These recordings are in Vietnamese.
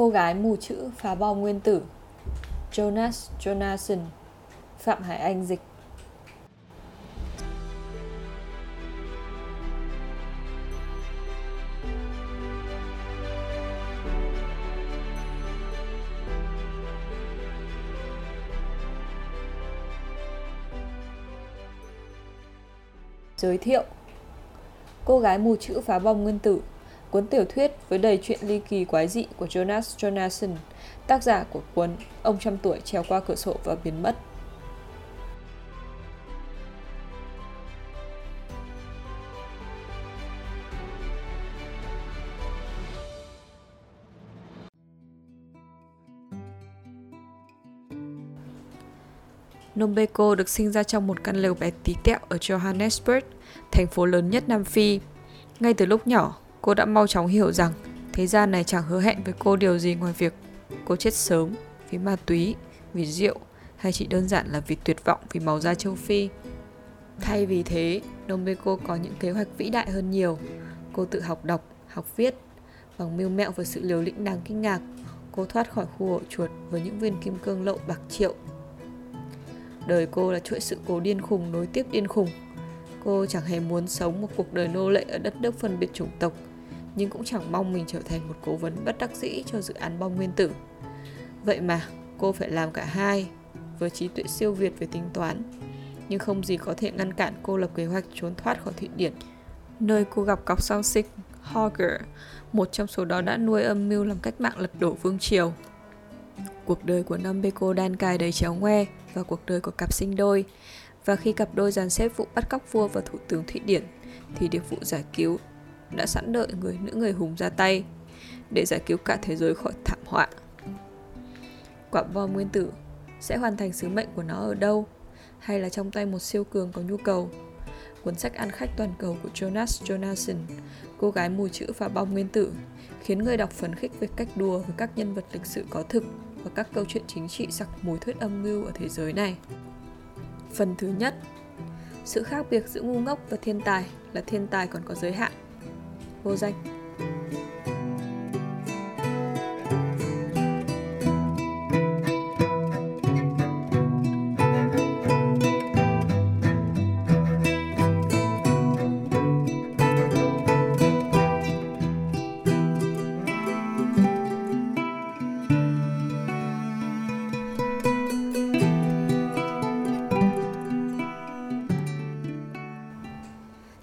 Cô gái mù chữ phá bom nguyên tử, Jonas Jonasson, Phạm Hải Anh dịch. Giới thiệu, Cô gái mù chữ phá bom nguyên tử Cuốn tiểu thuyết với đầy chuyện ly kỳ quái dị của Jonas Jonasson, tác giả của cuốn Ông trăm tuổi trèo qua cửa sổ và biến mất. Nombeko được sinh ra trong một căn lều bé tí tẹo ở Johannesburg, thành phố lớn nhất Nam Phi. Ngay từ lúc nhỏ, cô đã mau chóng hiểu rằng thế gian này chẳng hứa hẹn với cô điều gì ngoài việc cô chết sớm vì ma túy, vì rượu hay chỉ đơn giản là vì tuyệt vọng vì màu da châu Phi. Thay vì thế, Nombeko có những kế hoạch vĩ đại hơn nhiều. Cô tự học đọc, học viết. Bằng mưu mẹo và sự liều lĩnh đáng kinh ngạc, cô thoát khỏi khu ổ chuột với những viên kim cương lậu bạc triệu. Đời cô là chuỗi sự cố điên khùng nối tiếp điên khùng. Cô chẳng hề muốn sống một cuộc đời nô lệ ở đất nước phân biệt chủng tộc nhưng cũng chẳng mong mình trở thành một cố vấn bất đắc dĩ cho dự án bom nguyên tử. Vậy mà, cô phải làm cả hai, với trí tuệ siêu việt về tính toán. Nhưng không gì có thể ngăn cản cô lập kế hoạch trốn thoát khỏi Thụy Điển, nơi cô gặp cọc sau sinh Hogger, một trong số đó đã nuôi âm mưu làm cách mạng lật đổ vương triều. Cuộc đời của năm Beko đan cài đầy chéo ngoe và cuộc đời của cặp sinh đôi. Và khi cặp đôi dàn xếp vụ bắt cóc vua và thủ tướng Thụy Điển, thì điệp vụ giải cứu đã sẵn đợi người nữ người hùng ra tay để giải cứu cả thế giới khỏi thảm họa. Quả bom nguyên tử sẽ hoàn thành sứ mệnh của nó ở đâu hay là trong tay một siêu cường có nhu cầu. Cuốn sách ăn khách toàn cầu của Jonas Jonasson, cô gái mù chữ và bom nguyên tử, khiến người đọc phấn khích về cách đùa với các nhân vật lịch sử có thực và các câu chuyện chính trị sặc mùi thuyết âm mưu ở thế giới này. Phần thứ nhất, sự khác biệt giữa ngu ngốc và thiên tài là thiên tài còn có giới hạn vô danh.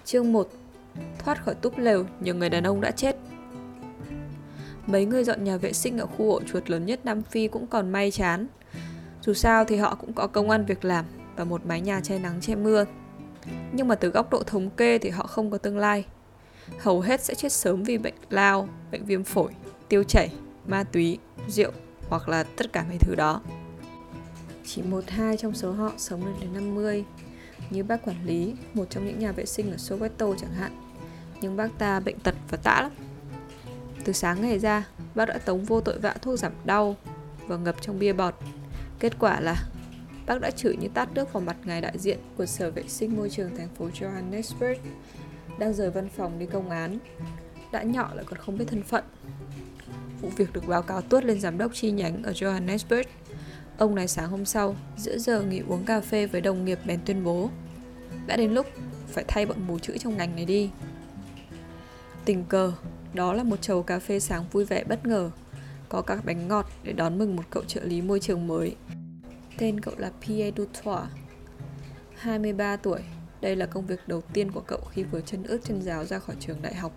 Chương 1 thoát khỏi túp lều nhiều người đàn ông đã chết. Mấy người dọn nhà vệ sinh ở khu ổ chuột lớn nhất Nam Phi cũng còn may chán. Dù sao thì họ cũng có công ăn việc làm và một mái nhà che nắng che mưa. Nhưng mà từ góc độ thống kê thì họ không có tương lai. Hầu hết sẽ chết sớm vì bệnh lao, bệnh viêm phổi, tiêu chảy, ma túy, rượu hoặc là tất cả mấy thứ đó. Chỉ một hai trong số họ sống được đến 50, như bác quản lý, một trong những nhà vệ sinh ở Soweto chẳng hạn nhưng bác ta bệnh tật và tã lắm. Từ sáng ngày ra Bác đã tống vô tội vạ thuốc giảm đau Và ngập trong bia bọt. Kết quả là Bác đã chửi như tát nước vào mặt ngài đại diện Của Sở Vệ sinh Môi trường thành phố Johannesburg Đang rời văn phòng đi công án. Đã nhỏ lại còn không biết thân phận. Vụ việc được báo cáo tuốt lên giám đốc chi nhánh ở Johannesburg. Ông này sáng hôm sau, giữa giờ nghỉ uống cà phê với đồng nghiệp bèn tuyên bố Đã đến lúc phải thay bọn mù chữ trong ngành này đi. Tình cờ, đó là một chầu cà phê sáng vui vẻ bất ngờ, có các bánh ngọt để đón mừng một cậu trợ lý môi trường mới. Tên cậu là Pierre Dutoit, 23 tuổi. Đây là công việc đầu tiên của cậu khi vừa chân ướt chân giáo ra khỏi trường đại học.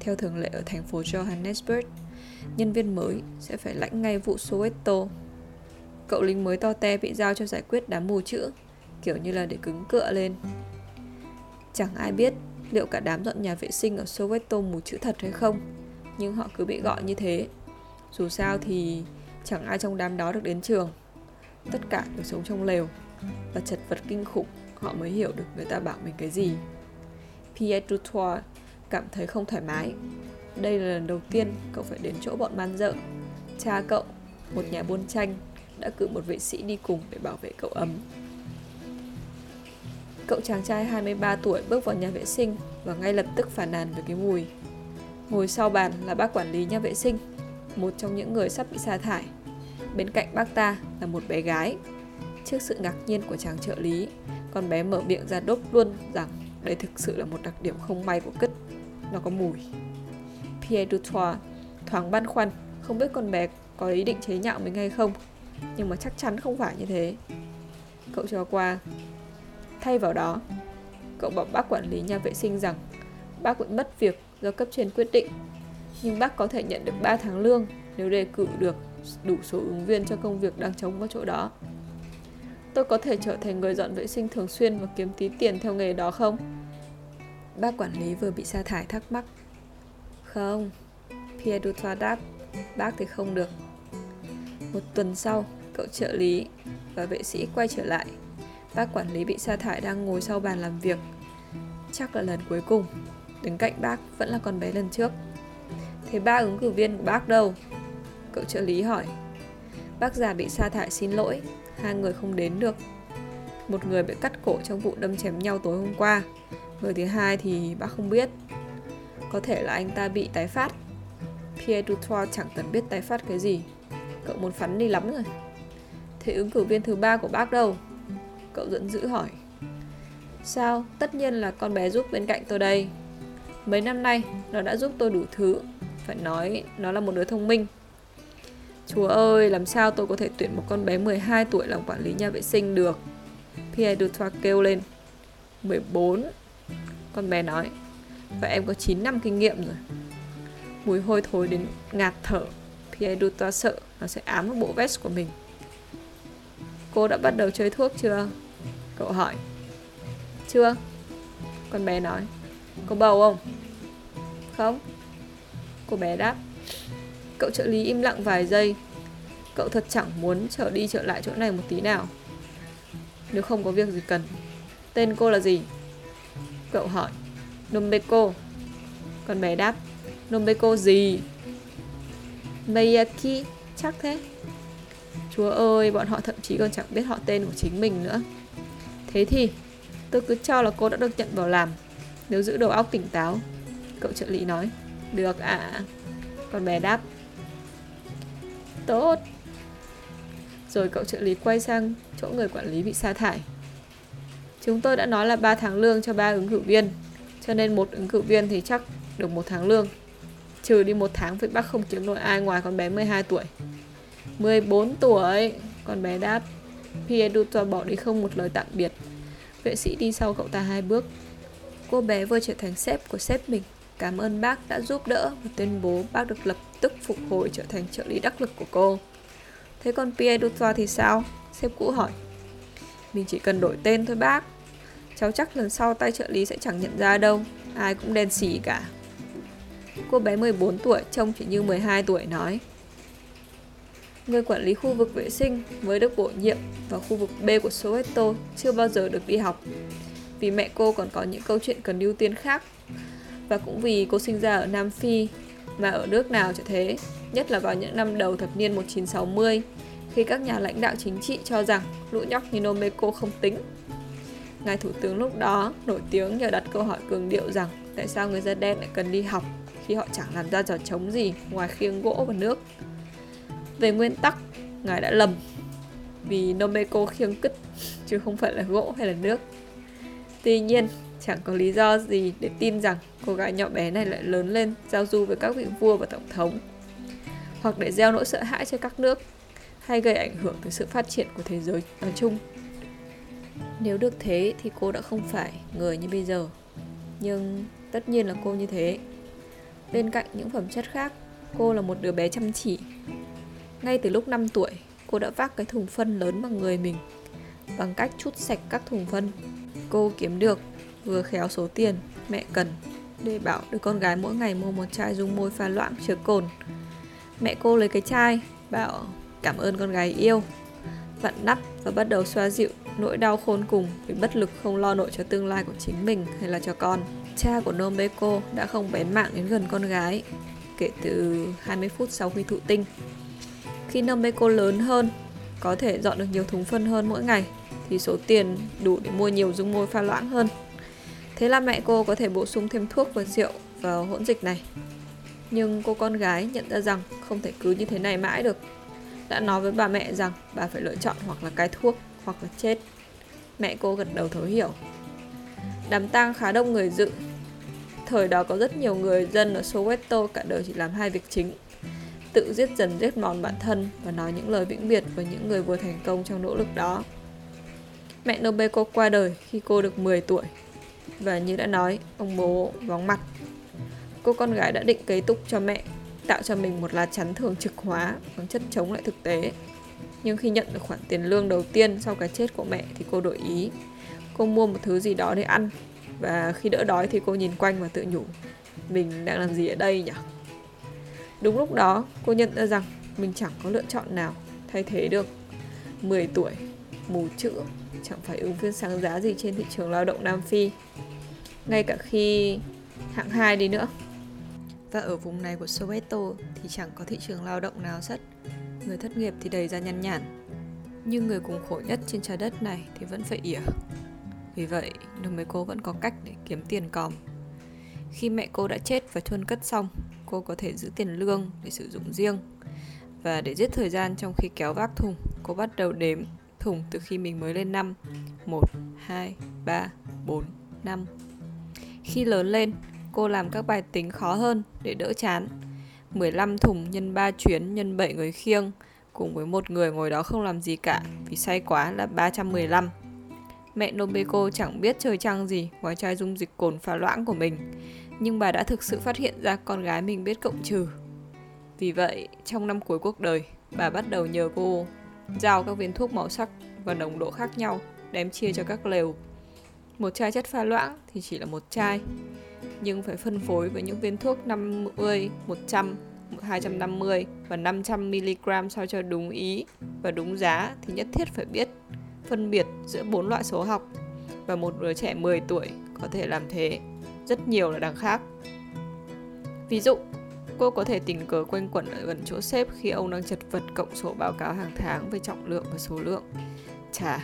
Theo thường lệ ở thành phố Johannesburg, nhân viên mới sẽ phải lãnh ngay vụ Soweto. Cậu lính mới to te bị giao cho giải quyết đám mù chữ, kiểu như là để cứng cựa lên. Chẳng ai biết liệu cả đám dọn nhà vệ sinh ở Soweto mù chữ thật hay không, nhưng họ cứ bị gọi như thế. Dù sao thì chẳng ai trong đám đó được đến trường. Tất cả đều sống trong lều và chật vật kinh khủng họ mới hiểu được người ta bảo mình cái gì. Pierre Dutoit cảm thấy không thoải mái. Đây là lần đầu tiên cậu phải đến chỗ bọn man dợ. Cha cậu, một nhà buôn tranh, đã cử một vệ sĩ đi cùng để bảo vệ cậu ấm. Cậu chàng trai 23 tuổi bước vào nhà vệ sinh và ngay lập tức phản nàn về cái mùi. Ngồi sau bàn là bác quản lý nhà vệ sinh. một trong những người sắp bị sa thải. Bên cạnh bác ta là một bé gái. Trước sự ngạc nhiên của chàng trợ lý, con bé mở miệng ra đốt luôn rằng đây thực sự là một đặc điểm không may của cứt. Nó có mùi. Pierre Dutoit thoáng băn khoăn, không biết con bé có ý định chế nhạo mình hay không, nhưng mà chắc chắn không phải như thế. Cậu cho qua. Thay vào đó, cậu bảo bác quản lý nhà vệ sinh rằng bác bị mất việc do cấp trên quyết định, nhưng bác có thể nhận được 3 tháng lương nếu đề cử được đủ số ứng viên cho công việc đang trống vào chỗ đó. Tôi có thể trở thành người dọn vệ sinh thường xuyên và kiếm tí tiền theo nghề đó không? Bác quản lý vừa bị sa thải thắc mắc. Không, Pierre Dutois đáp, bác thì không được. Một tuần sau, cậu trợ lý và vệ sĩ quay trở lại. Bác quản lý bị sa thải đang ngồi sau bàn làm việc. Chắc là lần cuối cùng, đứng cạnh bác vẫn là con bé lần trước. Thế ba ứng cử viên của bác đâu? Cậu trợ lý hỏi. Bác già bị sa thải xin lỗi, hai người không đến được. Một người bị cắt cổ trong vụ đâm chém nhau tối hôm qua, người thứ hai thì bác không biết. Có thể là anh ta bị tái phát. Pierre Dutoit chẳng cần biết tái phát cái gì. Cậu muốn phắn đi lắm rồi. Thế ứng cử viên thứ ba của bác đâu? Cậu giận dữ hỏi. Sao? Tất nhiên là con bé giúp bên cạnh tôi đây. Mấy năm nay, nó đã giúp tôi đủ thứ. Phải nói, nó là một đứa thông minh. Chúa ơi, làm sao tôi có thể tuyển một con bé 12 tuổi làm quản lý nhà vệ sinh được? Pierre Dutoit kêu lên. 14. Con bé nói. Và em có 9 năm kinh nghiệm rồi. Mùi hôi thối đến ngạt thở. Pierre Dutoit sợ nó sẽ ám vào bộ vest của mình. Cô đã bắt đầu chơi thuốc chưa? Cậu hỏi. Chưa. Con bé nói. Có bầu không? Không. Cô bé đáp. Cậu trợ lý im lặng vài giây. Cậu thật chẳng muốn trở đi trở lại chỗ này một tí nào. Nếu không có việc gì cần. Tên cô là gì? Cậu hỏi. Nombeko. Con bé đáp. Nombeko gì? Miyaki. Chắc thế. Chúa ơi, bọn họ thậm chí còn chẳng biết họ tên của chính mình nữa. Thế thì, tôi cứ cho là cô đã được nhận vào làm. Nếu giữ đầu óc tỉnh táo. Cậu trợ lý nói. Được ạ. À. Con bé đáp. Tốt. Rồi cậu trợ lý quay sang chỗ người quản lý bị sa thải. Chúng tôi đã nói là 3 tháng lương cho ba ứng cử viên, cho nên một ứng cử viên thì chắc được một tháng lương. Trừ đi một tháng vì bác không kiếm nổi ai ngoài con bé 12 tuổi. 14 tuổi, con bé đáp. Pierre Dutoit bỏ đi không một lời tạm biệt. Vệ sĩ đi sau cậu ta hai bước. Cô bé vừa trở thành sếp của sếp mình. Cảm ơn bác đã giúp đỡ và tuyên bố bác được lập tức phục hồi trở thành trợ lý đắc lực của cô. Thế còn Pierre Dutoit thì sao? Sếp cũ hỏi. Mình chỉ cần đổi tên thôi bác. Cháu chắc lần sau tay trợ lý sẽ chẳng nhận ra đâu. Ai cũng đen xì cả. Cô bé 14 tuổi, trông chỉ như 12 tuổi, nói. Người quản lý khu vực vệ sinh mới được bổ nhiệm vào khu vực B của Soweto chưa bao giờ được đi học. Vì mẹ cô còn có những câu chuyện cần ưu tiên khác. Và cũng vì cô sinh ra ở Nam Phi mà ở nước nào chả thế, nhất là vào những năm đầu thập niên 1960, khi các nhà lãnh đạo chính trị cho rằng lũ nhóc như Nomeko không tính. Ngài Thủ tướng lúc đó nổi tiếng nhờ đặt câu hỏi cường điệu rằng tại sao người da đen lại cần đi học khi họ chẳng làm ra trò trống gì ngoài khiêng gỗ và nước. Về nguyên tắc, ngài đã lầm vì Nomeko khiêng kích chứ không phải là gỗ hay là nước. Tuy nhiên, chẳng có lý do gì để tin rằng cô gái nhỏ bé này lại lớn lên giao du với các vị vua và tổng thống hoặc để gieo nỗi sợ hãi cho các nước hay gây ảnh hưởng tới sự phát triển của thế giới nói chung. Nếu được thế thì cô đã không phải người như bây giờ. Nhưng tất nhiên là cô như thế. Bên cạnh những phẩm chất khác, cô là một đứa bé chăm chỉ. Ngay từ lúc 5 tuổi, cô đã vác cái thùng phân lớn bằng người mình bằng cách chút sạch các thùng phân. Cô kiếm được vừa khéo số tiền mẹ cần để bảo đứa con gái mỗi ngày mua một chai dung môi pha loãng chứa cồn. Mẹ cô lấy cái chai, bảo cảm ơn con gái yêu, vặn nắp và bắt đầu xoa dịu nỗi đau khôn cùng vì bất lực không lo nổi cho tương lai của chính mình hay là cho con. Cha của Nomeko đã không bén mạng đến gần con gái kể từ 20 phút sau khi thụ tinh. Khi Nomeko lớn hơn, có thể dọn được nhiều thùng phân hơn mỗi ngày thì số tiền đủ để mua nhiều dung môi pha loãng hơn. Thế là mẹ cô có thể bổ sung thêm thuốc và rượu vào hỗn dịch này. Nhưng cô con gái nhận ra rằng không thể cứ như thế này mãi được. Đã nói với bà mẹ rằng bà phải lựa chọn hoặc là cái thuốc hoặc là chết. Mẹ cô gật đầu thấu hiểu. Đám tang khá đông người dự. Thời đó có rất nhiều người dân ở Soweto cả đời chỉ làm hai việc chính. Tự giết dần giết mòn bản thân và nói những lời vĩnh biệt với những người vừa thành công trong nỗ lực đó. Mẹ Nobeko qua đời khi cô được 10 tuổi và như đã nói, ông bố vắng mặt. Cô con gái đã định kế túc cho mẹ, tạo cho mình một lá chắn thường trực hóa bằng chất chống lại thực tế. Nhưng khi nhận được khoản tiền lương đầu tiên sau cái chết của mẹ thì cô đổi ý. Cô mua một thứ gì đó để ăn và khi đỡ đói thì cô nhìn quanh và tự nhủ mình đang làm gì ở đây nhỉ? Đúng lúc đó, cô nhận ra rằng mình chẳng có lựa chọn nào thay thế được. 10 tuổi, mù chữ, chẳng phải ứng viên sáng giá gì trên thị trường lao động Nam Phi. Ngay cả khi hạng 2 đi nữa. Và ở vùng này của Soweto thì chẳng có thị trường lao động nào rất Người thất nghiệp thì đầy ra nhăn nhản Nhưng người cùng khổ nhất trên trái đất này thì vẫn phải ỉa Vì vậy, Nomeko vẫn có cách để kiếm tiền còm khi mẹ cô đã chết và chôn cất xong Cô có thể giữ tiền lương để sử dụng riêng. Và để giết thời gian trong khi kéo vác thùng Cô bắt đầu đếm thùng từ khi mình mới lên năm. 1, 2, 3, 4, 5 Khi lớn lên, cô làm các bài tính khó hơn để đỡ chán. 15 thùng nhân 3 chuyến nhân 7 người khiêng cùng với một người ngồi đó không làm gì cả vì say quá là 315. Mẹ Nobeko chẳng biết chơi trăng gì ngoài chai dung dịch cồn pha loãng của mình, nhưng bà đã thực sự phát hiện ra con gái mình biết cộng trừ. Vì vậy, trong năm cuối cuộc đời, bà bắt đầu nhờ cô giao các viên thuốc màu sắc và nồng độ khác nhau đem chia cho các lều. Một chai chất pha loãng thì chỉ là một chai, nhưng phải phân phối với những viên thuốc 50, 100, 250 và 500 mg sao cho đúng ý và đúng giá thì nhất thiết phải biết phân biệt giữa bốn loại số học và một đứa trẻ 10 tuổi có thể làm thế. Rất nhiều là đằng khác. Ví dụ, cô có thể tình cờ quanh quẩn ở gần chỗ sếp khi ông đang chật vật cộng sổ báo cáo hàng tháng về trọng lượng và số lượng. Chà,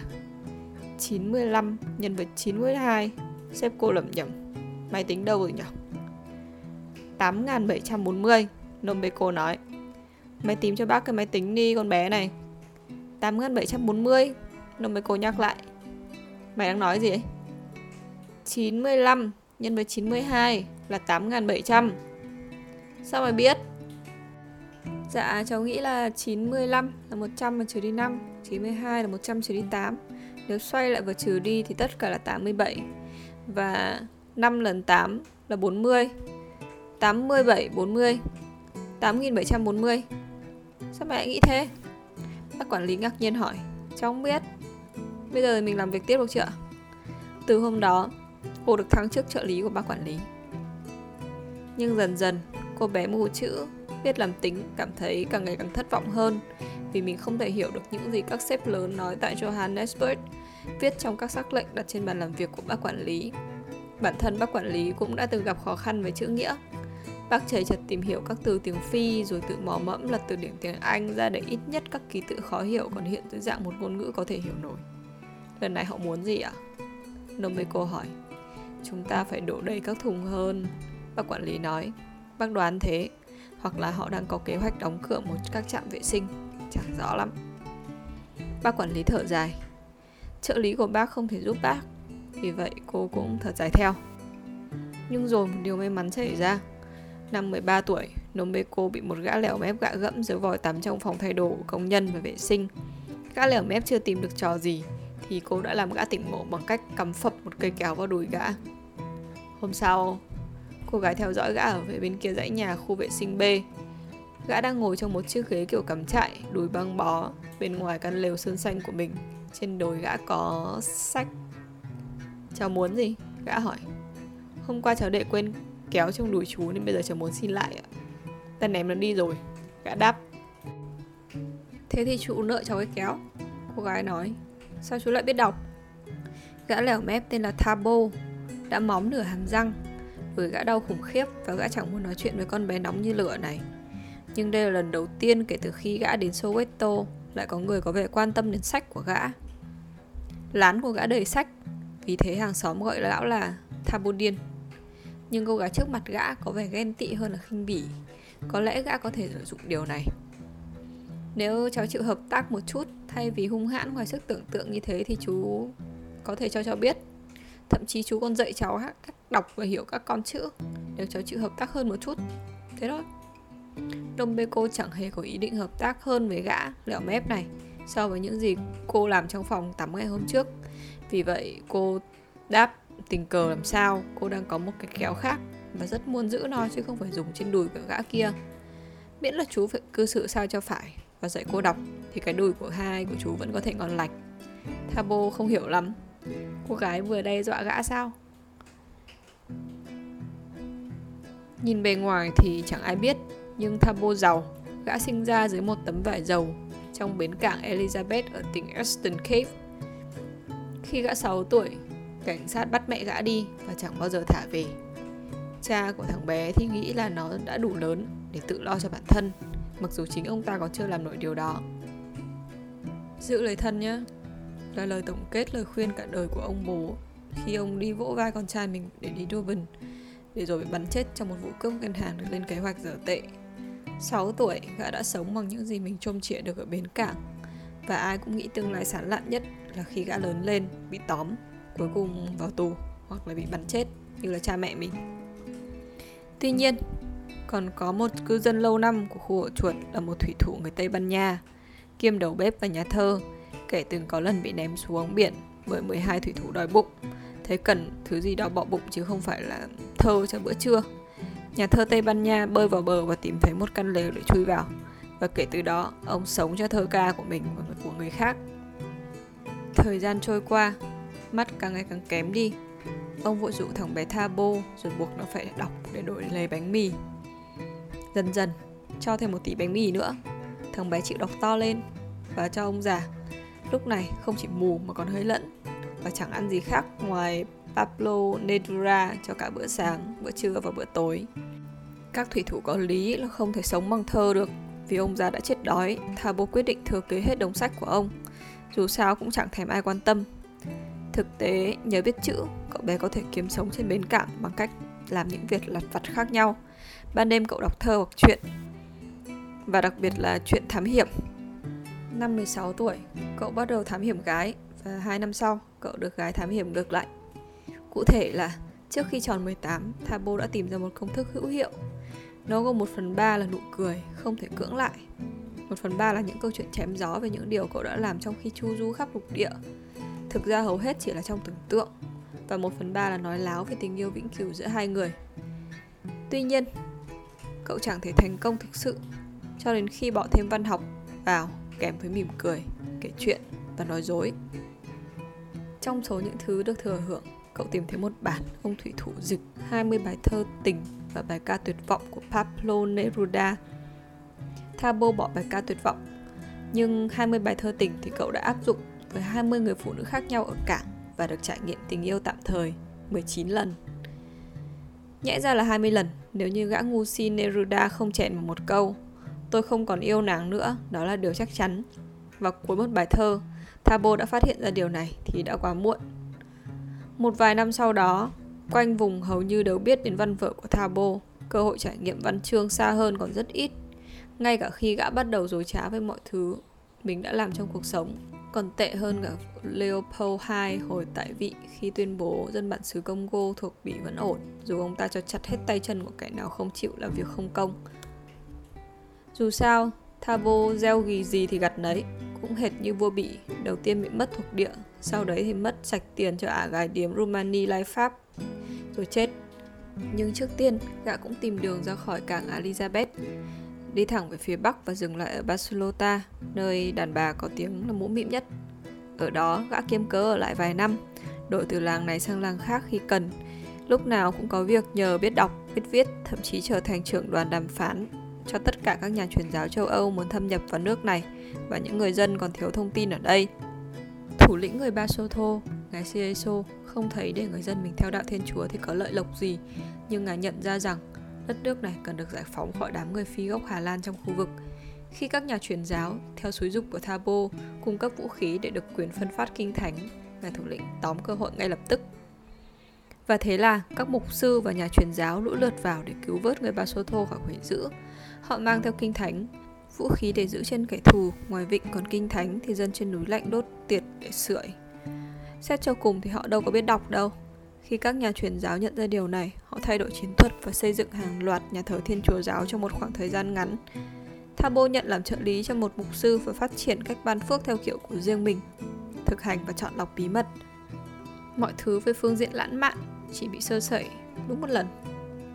95 nhân với 92, sếp cô lầm nhầm Máy tính đâu rồi nhỉ? 8740 Nombeko nói Mày tìm cho bác cái máy tính đi con bé này 8740 Nombeko nhắc lại Mày đang nói gì ấy? 95 nhân với 92 là 8700 Sao mày biết? Dạ cháu nghĩ là 95 là 100 mà trừ đi 5 92 là 100 trừ đi 8 Nếu xoay lại và trừ đi thì tất cả là 87 Và 5 lần 8 là 40 87 40 8740 Sao mày lại nghĩ thế? Bác quản lý ngạc nhiên hỏi. Cháu không biết. Bây giờ mình làm việc tiếp được chưa? Từ hôm đó Cô được thăng chức trợ lý của bác quản lý Nhưng dần dần, Cô bé mù chữ, Biết làm tính, Cảm thấy càng ngày càng thất vọng hơn Vì mình không thể hiểu được những gì các sếp lớn nói tại Johannesburg, Viết trong các sắc lệnh đặt trên bàn làm việc của bác quản lý Bản thân bác quản lý cũng đã từng gặp khó khăn với chữ nghĩa. Bác chảy chật tìm hiểu các từ tiếng Phi rồi tự mò mẫm lật từ điển tiếng Anh ra để ít nhất các ký tự khó hiểu còn hiện dưới dạng một ngôn ngữ có thể hiểu nổi. Lần này họ muốn gì ạ? Nomeko hỏi. Chúng ta phải đổ đầy các thùng hơn. Bác quản lý nói. Bác đoán thế. Hoặc là họ đang có kế hoạch đóng cửa một các trạm vệ sinh. Chẳng rõ lắm. Bác quản lý thở dài. Trợ lý của bác không thể giúp bác vì vậy cô cũng thở dài theo. Nhưng rồi một điều may mắn xảy ra. Năm 13 tuổi, Nomeko bị một gã lẻo mép gạ gẫm dưới vòi tắm trong phòng thay đồ của công nhân và vệ sinh. Gã lẻo mép chưa tìm được trò gì, thì cô đã làm gã tỉnh ngộ bằng cách cắm phập một cây kéo vào đùi gã. Hôm sau, cô gái theo dõi gã ở về bên kia dãy nhà khu vệ sinh B. Gã đang ngồi trong một chiếc ghế kiểu cắm trại, đùi băng bó, bên ngoài căn lều sơn xanh của mình. Trên đồi gã có sách Cháu muốn gì? Gã hỏi Hôm qua cháu để quên kéo trong đùi chú nên bây giờ cháu muốn xin lại ạ Ta ném nó đi rồi Gã đáp Thế thì chú nợ cháu cái kéo Cô gái nói Sao chú lại biết đọc? Gã lẻo mép tên là Thabo, Đã móm nửa hàm răng. Bởi gã đau khủng khiếp Và gã chẳng muốn nói chuyện với con bé nóng như lửa này. Nhưng đây là lần đầu tiên kể từ khi gã đến Soweto, Lại có người có vẻ quan tâm đến sách của gã. Lán của gã đầy sách, vì thế hàng xóm gọi lão là Thabo điên. Nhưng cô gái trước mặt gã có vẻ ghen tị hơn là khinh bỉ. Có lẽ gã có thể lợi dụng điều này. Nếu cháu chịu hợp tác một chút Thay vì hung hãn ngoài sức tưởng tượng như thế Thì chú có thể cho cháu biết Thậm chí chú còn dạy cháu cách đọc và hiểu các con chữ Nếu cháu chịu hợp tác hơn một chút Thế thôi Đông Bê cô chẳng hề có ý định hợp tác hơn với gã lẹo mép này so với những gì cô làm trong phòng tắm ngày hôm trước. Vì vậy, cô đáp tình cờ làm sao, cô đang có một cái kéo khác và rất muốn giữ nó chứ không phải dùng trên đùi của gã kia. Miễn là chú phải cư xử sao cho phải và dạy cô đọc, thì cái đùi của hai, của chú vẫn có thể ngon lạch. Thabo không hiểu lắm. Cô gái vừa đe dọa gã sao? Nhìn bề ngoài thì chẳng ai biết, Nhưng Thabo giàu Gã sinh ra dưới một tấm vải dầu, Trong bến cảng Elizabeth ở tỉnh Eastern Cape Khi gã 6 tuổi, Cảnh sát bắt mẹ gã đi Và chẳng bao giờ thả về Cha của thằng bé thì nghĩ là nó đã đủ lớn Để tự lo cho bản thân Mặc dù chính ông ta còn chưa làm nổi điều đó Giữ lấy thân nhé Là lời tổng kết lời khuyên cả đời của ông bố Khi ông đi vỗ vai con trai mình để đi Durban để rồi bị bắn chết trong một vụ cướp ngân hàng được lên kế hoạch dở tệ. 6 tuổi, gã đã sống bằng những gì mình trông trịa được ở bến cảng. Và ai cũng nghĩ tương lai sản lạn nhất là khi gã lớn lên, bị tóm, cuối cùng vào tù hoặc là bị bắn chết như là cha mẹ mình. Tuy nhiên, còn có một cư dân lâu năm của khu ổ chuột là một thủy thủ người Tây Ban Nha, kiêm đầu bếp và nhà thơ, kể từng có lần bị ném xuống biển bởi 12 thủy thủ đói bụng thấy cần thứ gì đó bỏ bụng chứ không phải là thơ cho bữa trưa. Nhà thơ Tây Ban Nha bơi vào bờ và tìm thấy một căn lều để chui vào. Và kể từ đó, ông sống cho thơ ca của mình và của người khác. Thời gian trôi qua, mắt càng ngày càng kém đi. Ông vội dụ thằng bé Thabo rồi buộc nó phải đọc để đổi lấy bánh mì. Dần dần, cho thêm một tí bánh mì nữa. Thằng bé chịu đọc to lên và cho ông già. Lúc này không chỉ mù mà còn hơi lẫn và chẳng ăn gì khác ngoài Pablo Nedura cho cả bữa sáng, bữa trưa và bữa tối. Các thủy thủ có lý là không thể sống bằng thơ được vì ông già đã chết đói, Thabo quyết định thừa kế hết đống sách của ông. Dù sao cũng chẳng thèm ai quan tâm. Thực tế, nhờ biết chữ, cậu bé có thể kiếm sống trên bến cảng bằng cách làm những việc lặt vặt khác nhau. Ban đêm cậu đọc thơ hoặc truyện, và đặc biệt là chuyện thám hiểm. Năm 16 tuổi, cậu bắt đầu thám hiểm gái và hai năm sau, cậu được gái thám hiểm ngược lại. Cụ thể là trước khi tròn 18, Thabo đã tìm ra một công thức hữu hiệu. Nó gồm một phần ba là nụ cười, không thể cưỡng lại. Một phần ba là những câu chuyện chém gió về những điều cậu đã làm trong khi chu du khắp lục địa. Thực ra hầu hết chỉ là trong tưởng tượng. Và một phần ba là nói láo về tình yêu vĩnh cửu giữa hai người. Tuy nhiên, cậu chẳng thể thành công thực sự cho đến khi bỏ thêm văn học vào kèm với mỉm cười, kể chuyện và nói dối. Trong số những thứ được thừa hưởng, cậu tìm thấy một bản ông thủy thủ dịch 20 bài thơ tình và bài ca tuyệt vọng của Pablo Neruda. Thabo bỏ bài ca tuyệt vọng, nhưng 20 bài thơ tình thì cậu đã áp dụng với 20 người phụ nữ khác nhau ở cảng và được trải nghiệm tình yêu tạm thời 19 lần. Nhẽ ra là 20 lần nếu như gã ngu si Neruda không chèn vào một câu Tôi không còn yêu nàng nữa, đó là điều chắc chắn. Và cuối một bài thơ, Thabo đã phát hiện ra điều này thì đã quá muộn. Một vài năm sau đó, quanh vùng hầu như đều biết đến văn vở của Thabo, cơ hội trải nghiệm văn chương xa hơn còn rất ít. Ngay cả khi gã bắt đầu dối trá với mọi thứ mình đã làm trong cuộc sống, còn tệ hơn cả Leopold II hồi tại vị khi tuyên bố dân bản xứ Congo thuộc Bỉ vẫn ổn, dù ông ta cho chặt hết tay chân của kẻ nào không chịu làm việc không công. Dù sao, Thabo gieo gì gì thì gặt nấy, cũng hệt như vua Bỉ, đầu tiên bị mất thuộc địa, sau đấy thì mất sạch tiền cho ả gái điếm Romani lai Pháp, rồi chết. Nhưng trước tiên, gã cũng tìm đường ra khỏi cảng Elizabeth, đi thẳng về phía bắc và dừng lại ở Barcelona, nơi đàn bà có tiếng là mũ mịm nhất. Ở đó, gã kiếm cớ ở lại vài năm, đổi từ làng này sang làng khác khi cần. Lúc nào cũng có việc nhờ biết đọc, biết viết, thậm chí trở thành trưởng đoàn đàm phán cho tất cả các nhà truyền giáo châu Âu muốn thâm nhập vào nước này và những người dân còn thiếu thông tin ở đây. Thủ lĩnh người Basotho, ngài Cieso, không thấy để người dân mình theo đạo Thiên Chúa thì có lợi lộc gì, nhưng ngài nhận ra rằng đất nước này cần được giải phóng khỏi đám người phi gốc Hà Lan trong khu vực. Khi các nhà truyền giáo, theo xúi dục của Thabo, cung cấp vũ khí để được quyền phân phát kinh thánh, ngài thủ lĩnh tóm cơ hội ngay lập tức. Và thế là các mục sư và nhà truyền giáo lũ lượt vào để cứu vớt người Basotho khỏi hủy dữ. Họ mang theo kinh thánh, vũ khí để giữ chân kẻ thù, ngoài vịnh còn kinh thánh thì dân trên núi lạnh đốt tiệt để sưởi. Xét cho cùng thì họ đâu có biết đọc đâu. Khi các nhà truyền giáo nhận ra điều này, họ thay đổi chiến thuật và xây dựng hàng loạt nhà thờ thiên chúa giáo trong một khoảng thời gian ngắn. Thabo nhận làm trợ lý cho một mục sư và phát triển cách ban phước theo kiểu của riêng mình, thực hành và chọn lọc bí mật. Mọi thứ về phương diện lãng mạn chỉ bị sơ sẩy đúng một lần.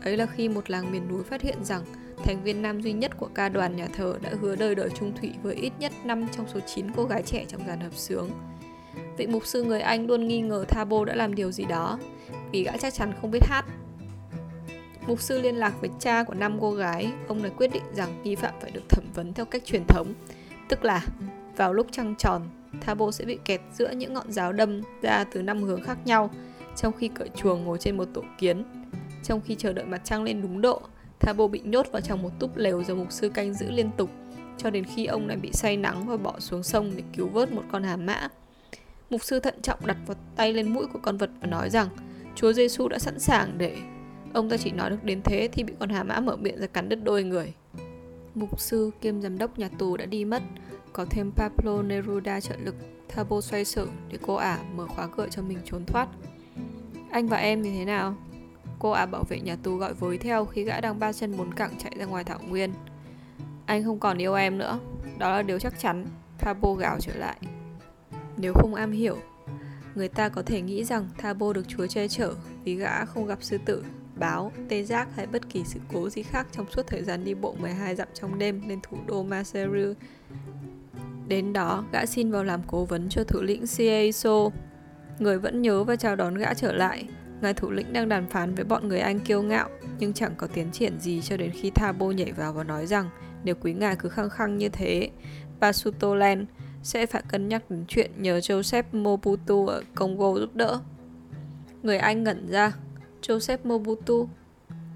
Ấy là khi một làng miền núi phát hiện rằng thành viên nam duy nhất của ca đoàn nhà thờ đã hứa đời đời trung thủy với ít nhất 5 trong số 9 cô gái trẻ trong dàn hợp sướng. Vị mục sư người Anh luôn nghi ngờ Thabo đã làm điều gì đó, vì gã chắc chắn không biết hát. Mục sư liên lạc với cha của năm cô gái, ông này quyết định rằng nghi phạm phải được thẩm vấn theo cách truyền thống, tức là vào lúc trăng tròn, Thabo sẽ bị kẹt giữa những ngọn giáo đâm ra từ năm hướng khác nhau, trong khi cởi chuồng ngồi trên một tổ kiến. Trong khi chờ đợi mặt trăng lên đúng độ, Thabo bị nhốt vào trong một túp lều do mục sư canh giữ liên tục, cho đến khi ông lại bị say nắng và bỏ xuống sông để cứu vớt một con hà mã. Mục sư thận trọng đặt vào tay lên mũi của con vật và nói rằng Chúa Giêsu đã sẵn sàng để ông ta chỉ nói được đến thế thì bị con hà mã mở miệng ra cắn đứt đôi người. Mục sư kiêm giám đốc nhà tù đã đi mất, có thêm Pablo Neruda trợ lực, Thabo xoay sở để cô ả mở khóa cửa cho mình trốn thoát. Anh và em như thế nào? Cô ả bảo vệ nhà tù gọi với theo khi gã đang ba chân bốn cẳng chạy ra ngoài thảo nguyên. Anh không còn yêu em nữa, đó là điều chắc chắn, Thabo gào trở lại. Nếu không am hiểu, người ta có thể nghĩ rằng Thabo được Chúa che chở vì gã không gặp sư tử, báo, tê giác hay bất kỳ sự cố gì khác trong suốt thời gian đi bộ 12 dặm trong đêm lên thủ đô Maseru. Đến đó, gã xin vào làm cố vấn cho thủ lĩnh Sieso. Người vẫn nhớ và chào đón gã trở lại. Ngài thủ lĩnh đang đàm phán với bọn người Anh kiêu ngạo, nhưng chẳng có tiến triển gì cho đến khi Thabo nhảy vào và nói rằng nếu quý ngài cứ khăng khăng như thế, Pasutoland, sẽ phải cân nhắc đến chuyện nhờ Joseph Mobutu ở Congo giúp đỡ. Người Anh ngẩn ra, Joseph Mobutu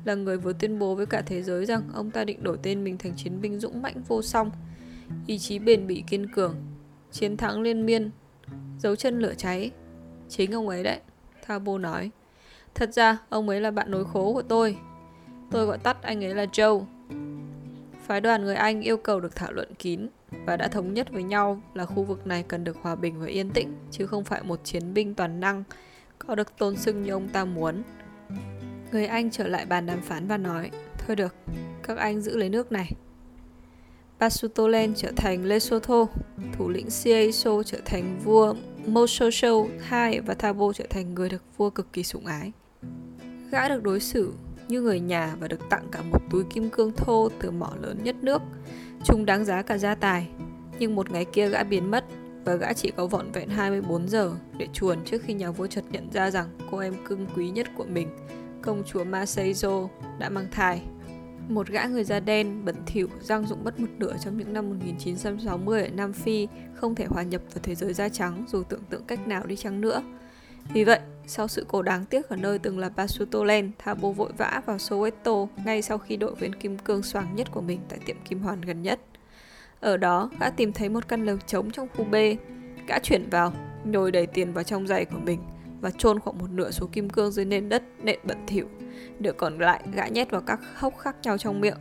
là người vừa tuyên bố với cả thế giới rằng ông ta định đổi tên mình thành chiến binh dũng mãnh vô song, ý chí bền bỉ kiên cường, chiến thắng liên miên, dấu chân lửa cháy. Chính ông ấy đấy, Thabo nói. Thật ra, ông ấy là bạn nối khố của tôi. Tôi gọi tắt anh ấy là Joe. Phái đoàn người Anh yêu cầu được thảo luận kín và đã thống nhất với nhau là khu vực này cần được hòa bình và yên tĩnh, chứ không phải một chiến binh toàn năng có được tôn xưng như ông ta muốn. Người Anh trở lại bàn đàm phán và nói, thôi được, các anh giữ lấy nước này. Basutolen trở thành Lesotho, thủ lĩnh Sieso trở thành vua Mososho II và Thabo trở thành người được vua cực kỳ sủng ái. Gã được đối xử như người nhà và được tặng cả một túi kim cương thô từ mỏ lớn nhất nước. Chúng đáng giá cả gia tài. Nhưng một ngày kia gã biến mất và gã chỉ có vọn vẹn 24 giờ để chuồn trước khi nhà vua chợt nhận ra rằng cô em cưng quý nhất của mình, công chúa Maseizo, đã mang thai. Một gã người da đen, bẩn thỉu, răng rụng mất một nửa trong những năm 1960 ở Nam Phi không thể hòa nhập vào thế giới da trắng dù tưởng tượng cách nào đi chăng nữa. Vì vậy, sau sự cố đáng tiếc ở nơi từng là Basutoland, Thabo vội vã vào Soweto ngay sau khi đội viên kim cương xoáng nhất của mình tại tiệm kim hoàn gần nhất. Ở đó, gã tìm thấy một căn lều trống trong khu B. Gã chuyển vào, nhồi đầy tiền vào trong giày của mình và chôn khoảng một nửa số kim cương dưới nền đất nện bẩn thỉu. Được còn lại gã nhét vào các hốc khác nhau trong miệng.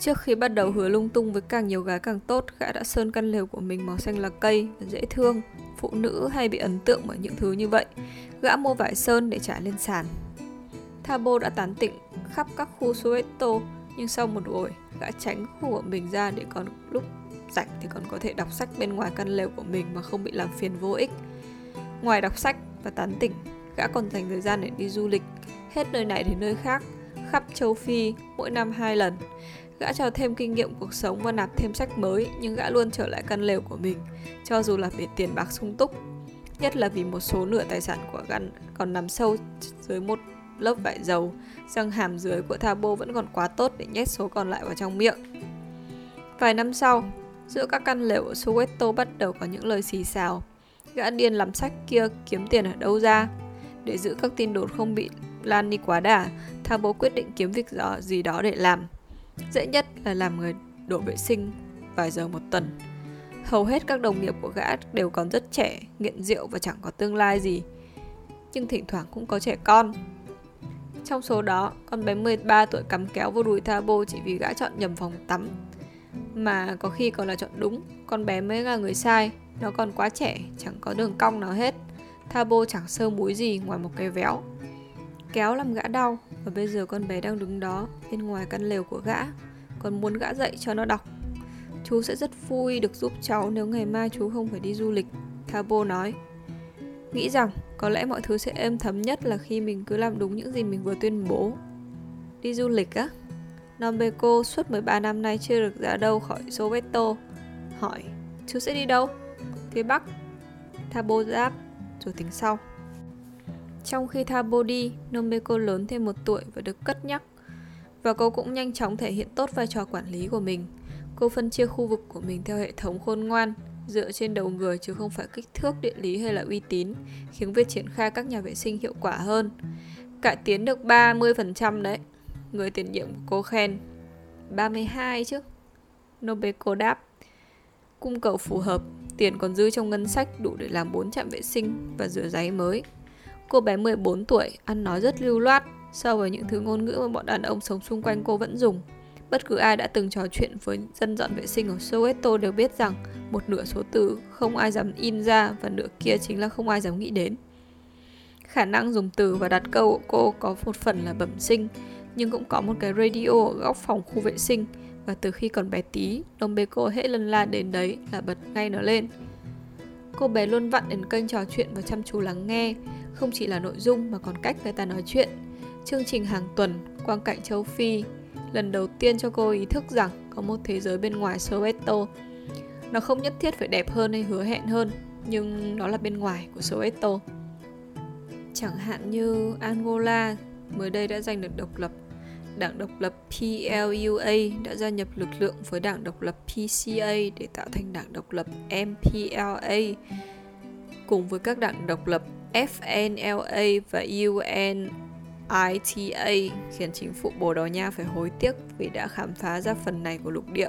Trước khi bắt đầu hứa lung tung với càng nhiều gái càng tốt, gã đã sơn căn lều của mình màu xanh lá cây và dễ thương. Phụ nữ hay bị ấn tượng bởi những thứ như vậy. Gã mua vải sơn để trải lên sàn. Thabo đã tán tỉnh khắp các khu Soweto, nhưng sau một buổi, gã tránh khu của mình ra để còn lúc rảnh thì còn có thể đọc sách bên ngoài căn lều của mình mà không bị làm phiền vô ích. Ngoài đọc sách và tán tỉnh, gã còn dành thời gian để đi du lịch, hết nơi này đến nơi khác, khắp châu Phi mỗi năm hai lần. Gã cho thêm kinh nghiệm cuộc sống và nạp thêm sách mới, nhưng gã luôn trở lại căn lều của mình, cho dù là vì tiền bạc sung túc. Nhất là vì một số nửa tài sản của gã còn nằm sâu dưới một lớp vải dầu, răng hàm dưới của Thabo vẫn còn quá tốt để nhét số còn lại vào trong miệng. Vài năm sau, giữa các căn lều ở Soweto bắt đầu có những lời xì xào. Gã điên làm sách kia kiếm tiền ở đâu ra? Để giữ các tin đồn không bị lan đi quá đà, Thabo quyết định kiếm việc gì đó để làm. Dễ nhất là làm người đổ vệ sinh vài giờ một tuần. Hầu hết các đồng nghiệp của gã đều còn rất trẻ, nghiện rượu và chẳng có tương lai gì. Nhưng thỉnh thoảng cũng có trẻ con. Trong số đó, con bé 13 tuổi cắm kéo vô đùi Thabo chỉ vì gã chọn nhầm phòng tắm. Mà có khi còn là chọn đúng, con bé mới là người sai, nó còn quá trẻ, chẳng có đường cong nào hết. Thabo chẳng sơ múi gì ngoài một cái véo. Kéo làm gã đau, và bây giờ con bé đang đứng đó, bên ngoài căn lều của gã, còn muốn gã dậy cho nó đọc. Chú sẽ rất vui được giúp cháu nếu ngày mai chú không phải đi du lịch, Thabo nói. Nghĩ rằng có lẽ mọi thứ sẽ êm thấm nhất là khi mình cứ làm đúng những gì mình vừa tuyên bố. Đi du lịch á? Nombeko suốt 13 năm nay chưa được ra đâu khỏi Soweto. Hỏi, chú sẽ đi đâu? Phía Bắc. Thabo đáp, rồi tính sau. Trong khi Thabo đi, Nombeko lớn thêm một tuổi và được cất nhắc. Và cô cũng nhanh chóng thể hiện tốt vai trò quản lý của mình. Cô phân chia khu vực của mình theo hệ thống khôn ngoan, dựa trên đầu người chứ không phải kích thước địa lý hay là uy tín, khiến việc triển khai các nhà vệ sinh hiệu quả hơn. Cải tiến được 30% đấy. Người tiền nhiệm của cô khen 32 chứ. Nobeko đáp Cung cầu phù hợp, tiền còn dư trong ngân sách đủ để làm 4 trạm vệ sinh và rửa giấy mới. Cô bé 14 tuổi, ăn nói rất lưu loát, so với những thứ ngôn ngữ mà bọn đàn ông sống xung quanh cô vẫn dùng. Bất cứ ai đã từng trò chuyện với dân dọn vệ sinh ở Soweto đều biết rằng một nửa số từ không ai dám in ra và nửa kia chính là không ai dám nghĩ đến. Khả năng dùng từ và đặt câu của cô có một phần là bẩm sinh, nhưng cũng có một cái radio ở góc phòng khu vệ sinh và từ khi còn bé tí, đồng bê cô hễ lần la đến đấy là bật ngay nó lên. Cô bé luôn vặn đến kênh trò chuyện và chăm chú lắng nghe, không chỉ là nội dung mà còn cách người ta nói chuyện. Chương trình hàng tuần, quang cảnh châu Phi, lần đầu tiên cho cô ý thức rằng có một thế giới bên ngoài Soweto. Nó không nhất thiết phải đẹp hơn hay hứa hẹn hơn, nhưng nó là bên ngoài của Soweto. Chẳng hạn như Angola mới đây đã giành được độc lập. Đảng độc lập PLUA đã gia nhập lực lượng với đảng độc lập PCA để tạo thành đảng độc lập MPLA cùng với các đảng độc lập FNLA và UNITA khiến chính phủ Bồ Đào Nha phải hối tiếc vì đã khám phá ra phần này của lục địa.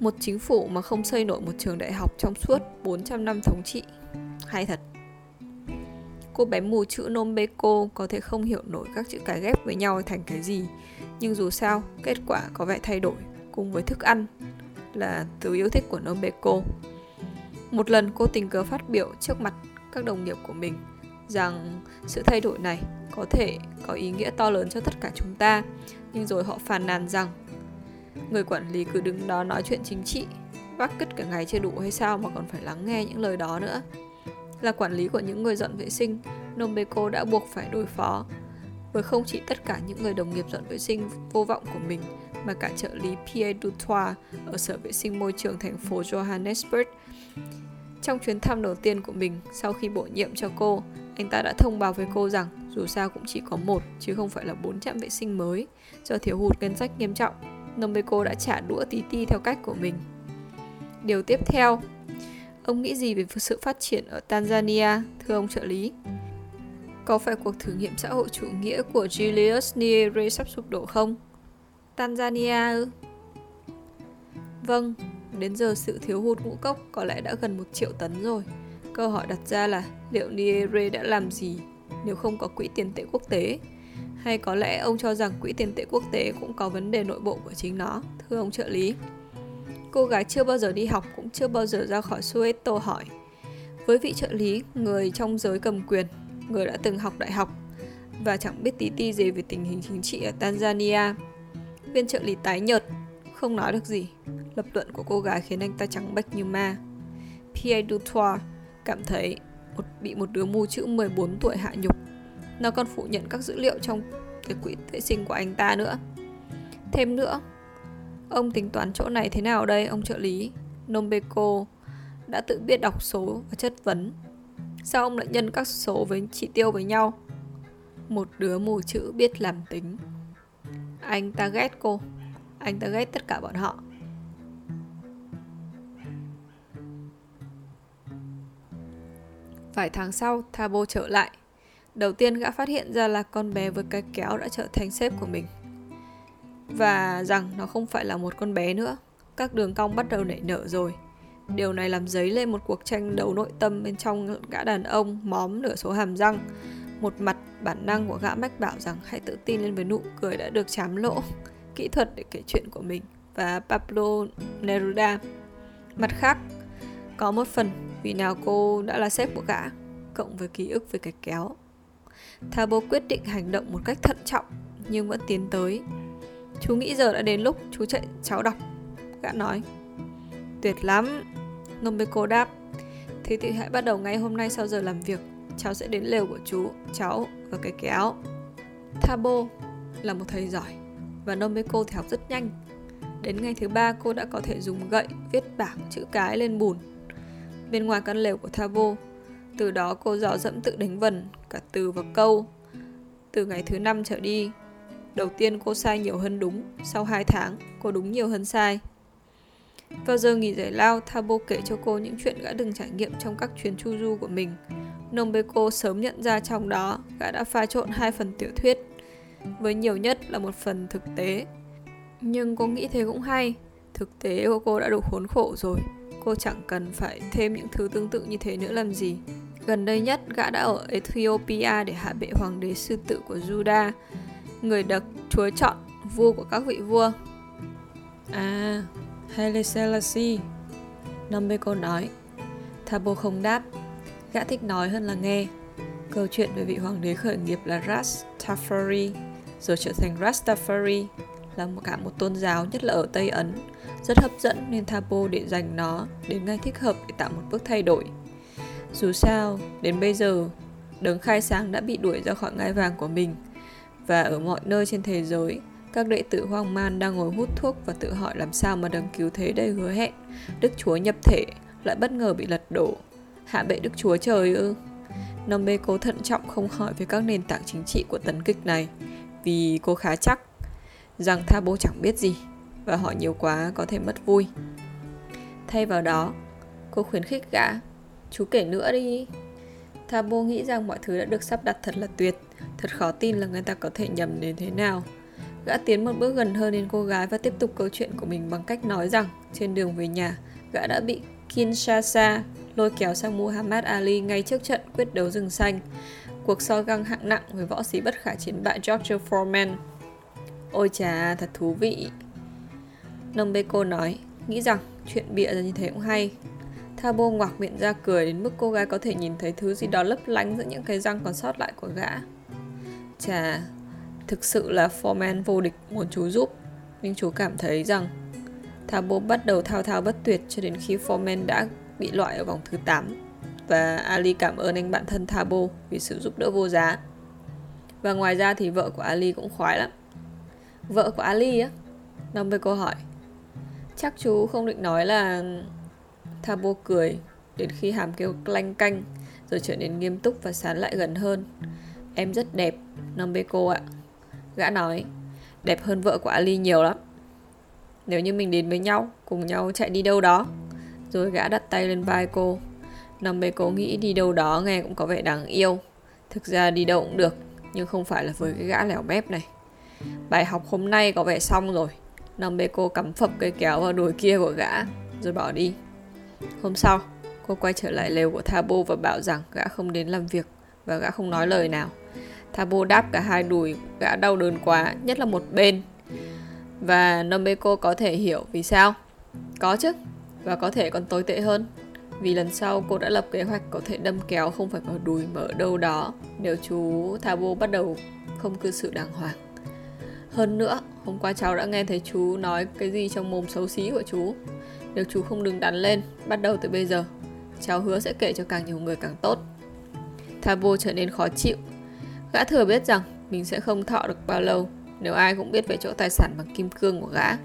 Một chính phủ mà không xây nổi một trường đại học trong suốt 400 năm thống trị. Hay thật. Cô bé mù chữ Nombeko có thể không hiểu nổi các chữ cái ghép với nhau thành cái gì, nhưng dù sao, kết quả có vẻ thay đổi cùng với thức ăn là từ yêu thích của Nombeko. Một lần cô tình cờ phát biểu trước mặt các đồng nghiệp của mình rằng sự thay đổi này có thể có ý nghĩa to lớn cho tất cả chúng ta nhưng rồi họ phàn nàn rằng, người quản lý cứ đứng đó nói chuyện chính trị, vác cứt cả ngày chưa đủ hay sao mà còn phải lắng nghe những lời đó nữa là quản lý của những người dọn vệ sinh, Nombeko đã buộc phải đối phó với không chỉ tất cả những người đồng nghiệp dọn vệ sinh vô vọng của mình, mà cả trợ lý Pierre Dutois ở Sở Vệ sinh Môi trường thành phố Johannesburg. Trong chuyến thăm đầu tiên của mình sau khi bổ nhiệm cho cô, anh ta đã thông báo với cô rằng dù sao cũng chỉ có một chứ không phải là bốn trạm vệ sinh mới do thiếu hụt ngân sách nghiêm trọng. Nombeko đã trả đũa tí ti theo cách của mình. Điều tiếp theo, ông nghĩ gì về sự phát triển ở Tanzania, thưa ông trợ lý? Có phải cuộc thử nghiệm xã hội chủ nghĩa của Julius Nyerere sắp sụp đổ không? Tanzania ư? Vâng, đến giờ sự thiếu hụt ngũ cốc có lẽ đã gần một triệu tấn rồi. Câu hỏi đặt ra là liệu Niere đã làm gì nếu không có quỹ tiền tệ quốc tế? Hay có lẽ ông cho rằng quỹ tiền tệ quốc tế cũng có vấn đề nội bộ của chính nó, thưa ông trợ lý? Cô gái chưa bao giờ đi học cũng chưa bao giờ ra khỏi Sueto hỏi. Với vị trợ lý, người trong giới cầm quyền, người đã từng học đại học và chẳng biết tí ti gì về tình hình chính trị ở Tanzania. Viên trợ lý tái nhợt, không nói được gì. Lập luận của cô gái khiến anh ta trắng bệch như ma. Pierre Dutoit cảm thấy một, bị một đứa mù chữ 14 tuổi hạ nhục. Nó còn phủ nhận các dữ liệu trong cái quỹ vệ sinh của anh ta nữa. Thêm nữa, ông tính toán chỗ này thế nào đây, ông trợ lý? Nombeko đã tự biết đọc số và chất vấn. Sao ông lại nhân các số với chỉ tiêu với nhau? Một đứa mù chữ biết làm tính. Anh ta ghét cô. Anh ta ghét tất cả bọn họ. Vài tháng sau, Thabo trở lại. Đầu tiên gã phát hiện ra là con bé với cái kéo đã trở thành sếp của mình. Và rằng nó không phải là một con bé nữa. Các đường cong bắt đầu nảy nở rồi. Điều này làm dấy lên một cuộc tranh đấu nội tâm bên trong gã đàn ông móm nửa số hàm răng. Một mặt Bản năng của gã mách bảo rằng hãy tự tin lên với nụ cười đã được chám lỗ, kỹ thuật để kể chuyện của mình và Pablo Neruda. Mặt khác, có một phần vì nào cô đã là sếp của gã, cộng với ký ức về cái kéo. Thabo quyết định hành động một cách thận trọng nhưng vẫn tiến tới. Chú nghĩ giờ đã đến lúc chú chạy cháu đọc. Gã nói. Tuyệt lắm. Nombeko đáp. Thế thì hãy bắt đầu ngay hôm nay sau giờ làm việc. Cháu sẽ đến lều của chú, cháu và cái kéo. Thabo là một thầy giỏi và Nomeko thì học rất nhanh. Đến ngày thứ ba cô đã có thể dùng gậy viết bảng chữ cái lên bùn. Bên ngoài căn lều của Thabo, từ đó cô dò dẫm tự đánh vần cả từ và câu. Từ ngày thứ năm trở đi, đầu tiên cô sai nhiều hơn đúng, sau 2 tháng cô đúng nhiều hơn sai. Vào giờ nghỉ giải lao, Thabo kể cho cô những chuyện gã từng trải nghiệm trong các chuyến chu du của mình. Nombeko sớm nhận ra trong đó gã đã pha trộn hai phần tiểu thuyết, với nhiều nhất là một phần thực tế. Nhưng cô nghĩ thế cũng hay, thực tế của cô đã đủ khốn khổ rồi, cô chẳng cần phải thêm những thứ tương tự như thế nữa làm gì. Gần đây nhất, gã đã ở Ethiopia để hạ bệ hoàng đế sư tử của Juda, người được chúa chọn vua của các vị vua. À, Haile Selassie, Nombeko nói. Thabo không đáp, gã thích nói hơn là nghe. Câu chuyện về vị hoàng đế khởi nghiệp là Ras Tafari rồi trở thành Rastafari, là một cả một tôn giáo nhất là ở Tây Ấn, rất hấp dẫn nên Thabo để dành nó đến ngay thích hợp để tạo một bước thay đổi. Dù sao, đến bây giờ, đấng khai sáng đã bị đuổi ra khỏi ngai vàng của mình và ở mọi nơi trên thế giới, các đệ tử hoang man đang ngồi hút thuốc và tự hỏi làm sao mà đấng cứu thế đầy hứa hẹn, Đức Chúa nhập thể lại bất ngờ bị lật đổ. Hạ bệ Đức Chúa trời ư? Nombe cố thận trọng không hỏi về các nền tảng chính trị của tấn kịch này, vì cô khá chắc rằng Thabo chẳng biết gì và hỏi nhiều quá có thể mất vui. Thay vào đó, cô khuyến khích gã, chú kể nữa đi. Thabo nghĩ rằng mọi thứ đã được sắp đặt thật là tuyệt, thật khó tin là người ta có thể nhầm đến thế nào. Gã tiến một bước gần hơn đến cô gái và tiếp tục câu chuyện của mình bằng cách nói rằng trên đường về nhà, gã đã bị Kinshasa lôi kéo sang Muhammad Ali ngay trước trận quyết đấu rừng xanh. Cuộc so găng hạng nặng với võ sĩ bất khả chiến bại George Foreman. Ôi chà, thật thú vị. Nombeko nói, nghĩ rằng chuyện bịa ra như thế cũng hay. Thabo ngoạc miệng ra cười đến mức cô gái có thể nhìn thấy thứ gì đó lấp lánh giữa những cái răng còn sót lại của gã. Chà, thực sự là Foreman vô địch muốn chú giúp, nhưng chú cảm thấy rằng Thabo bắt đầu thao thao bất tuyệt cho đến khi Foreman đã bị loại ở vòng thứ 8 và Ali cảm ơn anh bạn thân Thabo vì sự giúp đỡ vô giá. Và ngoài ra thì vợ của Ali cũng khoái lắm. Vợ của Ali á? nằm với câu hỏi. Chắc chú không định nói là... Thabo cười đến khi hàm kêu lanh canh rồi trở nên nghiêm túc và sán lại gần hơn. Em rất đẹp, Nombeko ạ. Gã nói, đẹp hơn vợ của Ali nhiều lắm. Nếu như mình đến với nhau, cùng nhau chạy đi đâu đó. Rồi gã đặt tay lên vai cô. Nombeko nghĩ đi đâu đó nghe cũng có vẻ đáng yêu. Thực ra đi đâu cũng được, nhưng không phải là với cái gã lẻo mép này. Bài học hôm nay có vẻ xong rồi. Nombeko cắm phập cây kéo vào đùi kia của gã, rồi bỏ đi. Hôm sau, cô quay trở lại lều của Thabo và bảo rằng gã không đến làm việc và gã không nói lời nào. Thabo đáp cả hai đùi, gã đau đớn quá, nhất là một bên. Và Nombeko có thể hiểu vì sao. Có chứ, và có thể còn tồi tệ hơn. Vì lần sau cô đã lập kế hoạch có thể đâm kéo không phải vào đùi mà ở đâu đó nếu chú Thabo bắt đầu không cư xử đàng hoàng. Hơn nữa, hôm qua cháu đã nghe thấy chú nói cái gì trong mồm xấu xí của chú. Nếu chú không đứng đắn lên, bắt đầu từ bây giờ, cháu hứa sẽ kể cho càng nhiều người càng tốt. Thabo trở nên khó chịu. Gã thừa biết rằng mình sẽ không thọ được bao lâu nếu ai cũng biết về chỗ tài sản bằng kim cương của gã.